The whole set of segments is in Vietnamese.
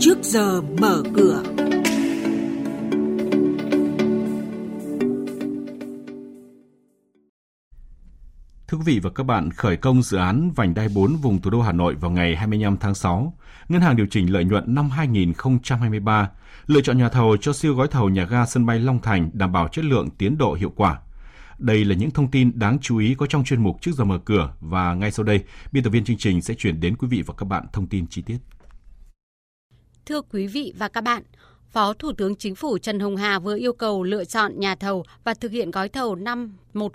trước giờ mở cửa. Thưa quý vị và các bạn, khởi công dự án vành đai 4 vùng thủ đô Hà Nội vào ngày 25 tháng 6, Ngân hàng điều chỉnh lợi nhuận năm 2023, lựa chọn nhà thầu cho siêu gói thầu nhà ga sân bay Long Thành đảm bảo chất lượng tiến độ hiệu quả. Đây là những thông tin đáng chú ý có trong chuyên mục trước giờ mở cửa và ngay sau đây, biên tập viên chương trình sẽ chuyển đến quý vị và các bạn thông tin chi tiết. Thưa quý vị và các bạn, Phó Thủ tướng Chính phủ Trần Hồng Hà vừa yêu cầu lựa chọn nhà thầu và thực hiện gói thầu 510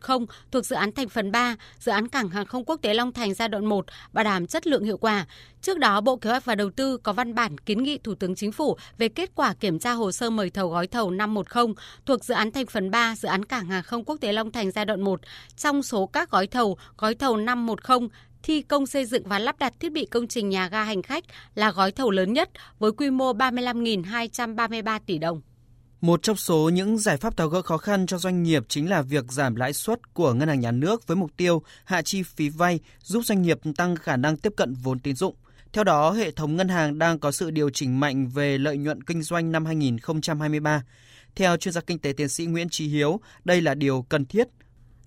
thuộc dự án thành phần 3, dự án cảng hàng không quốc tế Long Thành giai đoạn 1, bảo đảm chất lượng hiệu quả. Trước đó, Bộ Kế hoạch và Đầu tư có văn bản kiến nghị Thủ tướng Chính phủ về kết quả kiểm tra hồ sơ mời thầu gói thầu 510 thuộc dự án thành phần 3, dự án cảng hàng không quốc tế Long Thành giai đoạn 1. Trong số các gói thầu, gói thầu 510 thi công xây dựng và lắp đặt thiết bị công trình nhà ga hành khách là gói thầu lớn nhất với quy mô 35.233 tỷ đồng. Một trong số những giải pháp tháo gỡ khó khăn cho doanh nghiệp chính là việc giảm lãi suất của ngân hàng nhà nước với mục tiêu hạ chi phí vay, giúp doanh nghiệp tăng khả năng tiếp cận vốn tín dụng. Theo đó, hệ thống ngân hàng đang có sự điều chỉnh mạnh về lợi nhuận kinh doanh năm 2023. Theo chuyên gia kinh tế tiến sĩ Nguyễn Trí Hiếu, đây là điều cần thiết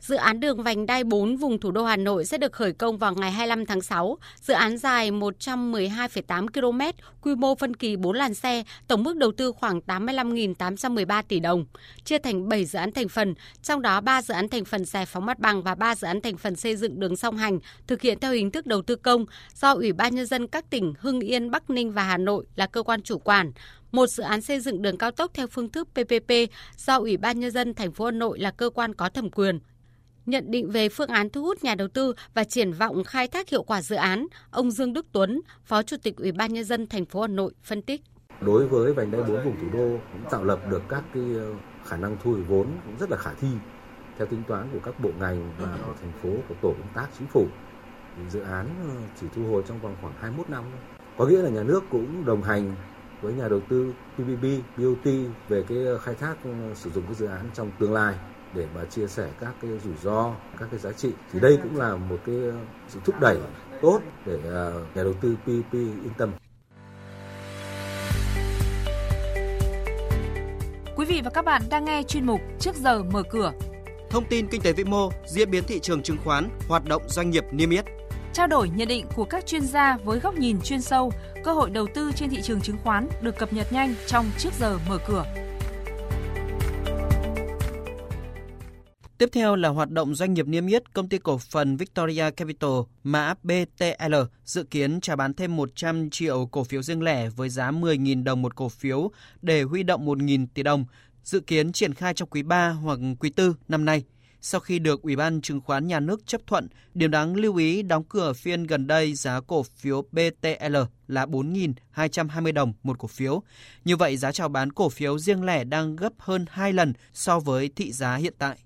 Dự án đường vành đai 4 vùng thủ đô Hà Nội sẽ được khởi công vào ngày 25 tháng 6. Dự án dài 112,8 km, quy mô phân kỳ 4 làn xe, tổng mức đầu tư khoảng 85.813 tỷ đồng, chia thành 7 dự án thành phần, trong đó 3 dự án thành phần giải phóng mặt bằng và 3 dự án thành phần xây dựng đường song hành thực hiện theo hình thức đầu tư công do Ủy ban nhân dân các tỉnh Hưng Yên, Bắc Ninh và Hà Nội là cơ quan chủ quản một dự án xây dựng đường cao tốc theo phương thức PPP do Ủy ban nhân dân thành phố Hà Nội là cơ quan có thẩm quyền. Nhận định về phương án thu hút nhà đầu tư và triển vọng khai thác hiệu quả dự án, ông Dương Đức Tuấn, Phó Chủ tịch Ủy ban nhân dân thành phố Hà Nội phân tích. Đối với vành đai 4 vùng thủ đô cũng tạo lập được các cái ờ, khả năng thu hồi vốn cũng rất là khả thi theo tính toán của các bộ ngành và của thành phố của tổ công tác chính phủ. Thì dự án ờ, chỉ thu hồi trong vòng khoảng 21 năm Có nghĩa là nhà nước cũng đồng hành với nhà đầu tư PPP, BOT về cái ờ, khai thác sử dụng cái dự án trong tương lai để mà chia sẻ các cái rủi ro, các cái giá trị thì đây cũng là một cái sự thúc đẩy tốt để à, nhà đầu tư PPP yên tâm. Quý vị và các bạn đang nghe chuyên mục Trước giờ mở cửa. Thông tin kinh tế vĩ mô, diễn biến thị trường chứng khoán, hoạt động doanh nghiệp niêm yết. Trao đổi nhận định của các chuyên gia với góc nhìn chuyên sâu, cơ hội đầu tư trên thị trường chứng khoán được cập nhật nhanh trong Trước giờ mở cửa. Tiếp theo là hoạt động doanh nghiệp niêm yết, công ty cổ phần Victoria Capital mã BTL dự kiến trả bán thêm 100 triệu cổ phiếu riêng lẻ với giá 10.000 đồng một cổ phiếu để huy động 1.000 tỷ đồng, dự kiến triển khai trong quý 3 hoặc quý 4 năm nay. Sau khi được Ủy ban Chứng khoán Nhà nước chấp thuận, điểm đáng lưu ý đóng cửa phiên gần đây giá cổ phiếu BTL là 4.220 đồng một cổ phiếu. Như vậy, giá chào bán cổ phiếu riêng lẻ đang gấp hơn 2 lần so với thị giá hiện tại.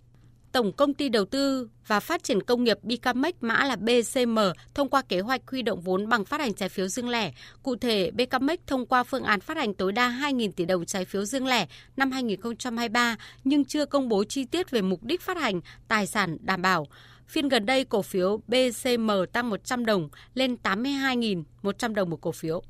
Tổng công ty đầu tư và phát triển công nghiệp BKMX mã là BCM thông qua kế hoạch huy động vốn bằng phát hành trái phiếu riêng lẻ. Cụ thể, BKMX thông qua phương án phát hành tối đa 2.000 tỷ đồng trái phiếu riêng lẻ năm 2023 nhưng chưa công bố chi tiết về mục đích phát hành, tài sản đảm bảo. Phiên gần đây, cổ phiếu BCM tăng 100 đồng lên 82.100 đồng một cổ phiếu.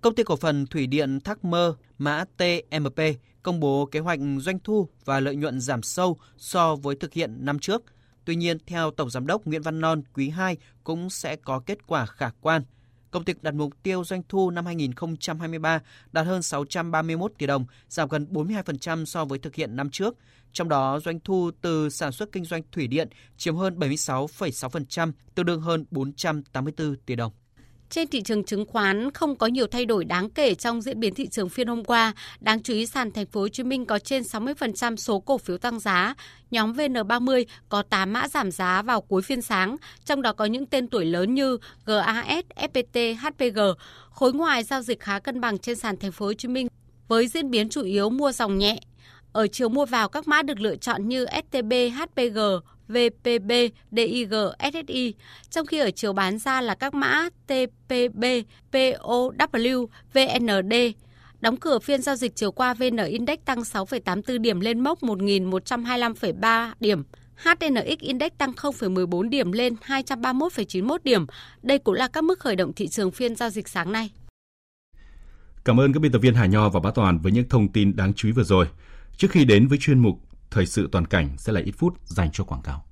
Công ty cổ phần Thủy điện Thác Mơ, mã TMP, công bố kế hoạch doanh thu và lợi nhuận giảm sâu so với thực hiện năm trước. Tuy nhiên, theo Tổng Giám đốc Nguyễn Văn Non, quý 2 cũng sẽ có kết quả khả quan. Công ty đặt mục tiêu doanh thu năm 2023 đạt hơn 631 tỷ đồng, giảm gần 42% so với thực hiện năm trước. Trong đó, doanh thu từ sản xuất kinh doanh thủy điện chiếm hơn 76,6%, tương đương hơn 484 tỷ đồng. Trên thị trường chứng khoán không có nhiều thay đổi đáng kể trong diễn biến thị trường phiên hôm qua. Đáng chú ý sàn thành phố Hồ Chí Minh có trên 60% số cổ phiếu tăng giá. Nhóm VN30 có 8 mã giảm giá vào cuối phiên sáng, trong đó có những tên tuổi lớn như GAS, FPT, HPG. Khối ngoài giao dịch khá cân bằng trên sàn thành phố Hồ Chí Minh với diễn biến chủ yếu mua dòng nhẹ. Ở chiều mua vào các mã được lựa chọn như STB, HPG, VPB, DIG, SSI, trong khi ở chiều bán ra là các mã TPB, POW, VND. Đóng cửa phiên giao dịch chiều qua VN Index tăng 6,84 điểm lên mốc 1.125,3 điểm. HNX Index tăng 0,14 điểm lên 231,91 điểm. Đây cũng là các mức khởi động thị trường phiên giao dịch sáng nay. Cảm ơn các biên tập viên Hà Nho và Bá Toàn với những thông tin đáng chú ý vừa rồi. Trước khi đến với chuyên mục Thời sự toàn cảnh sẽ là ít phút dành cho quảng cáo.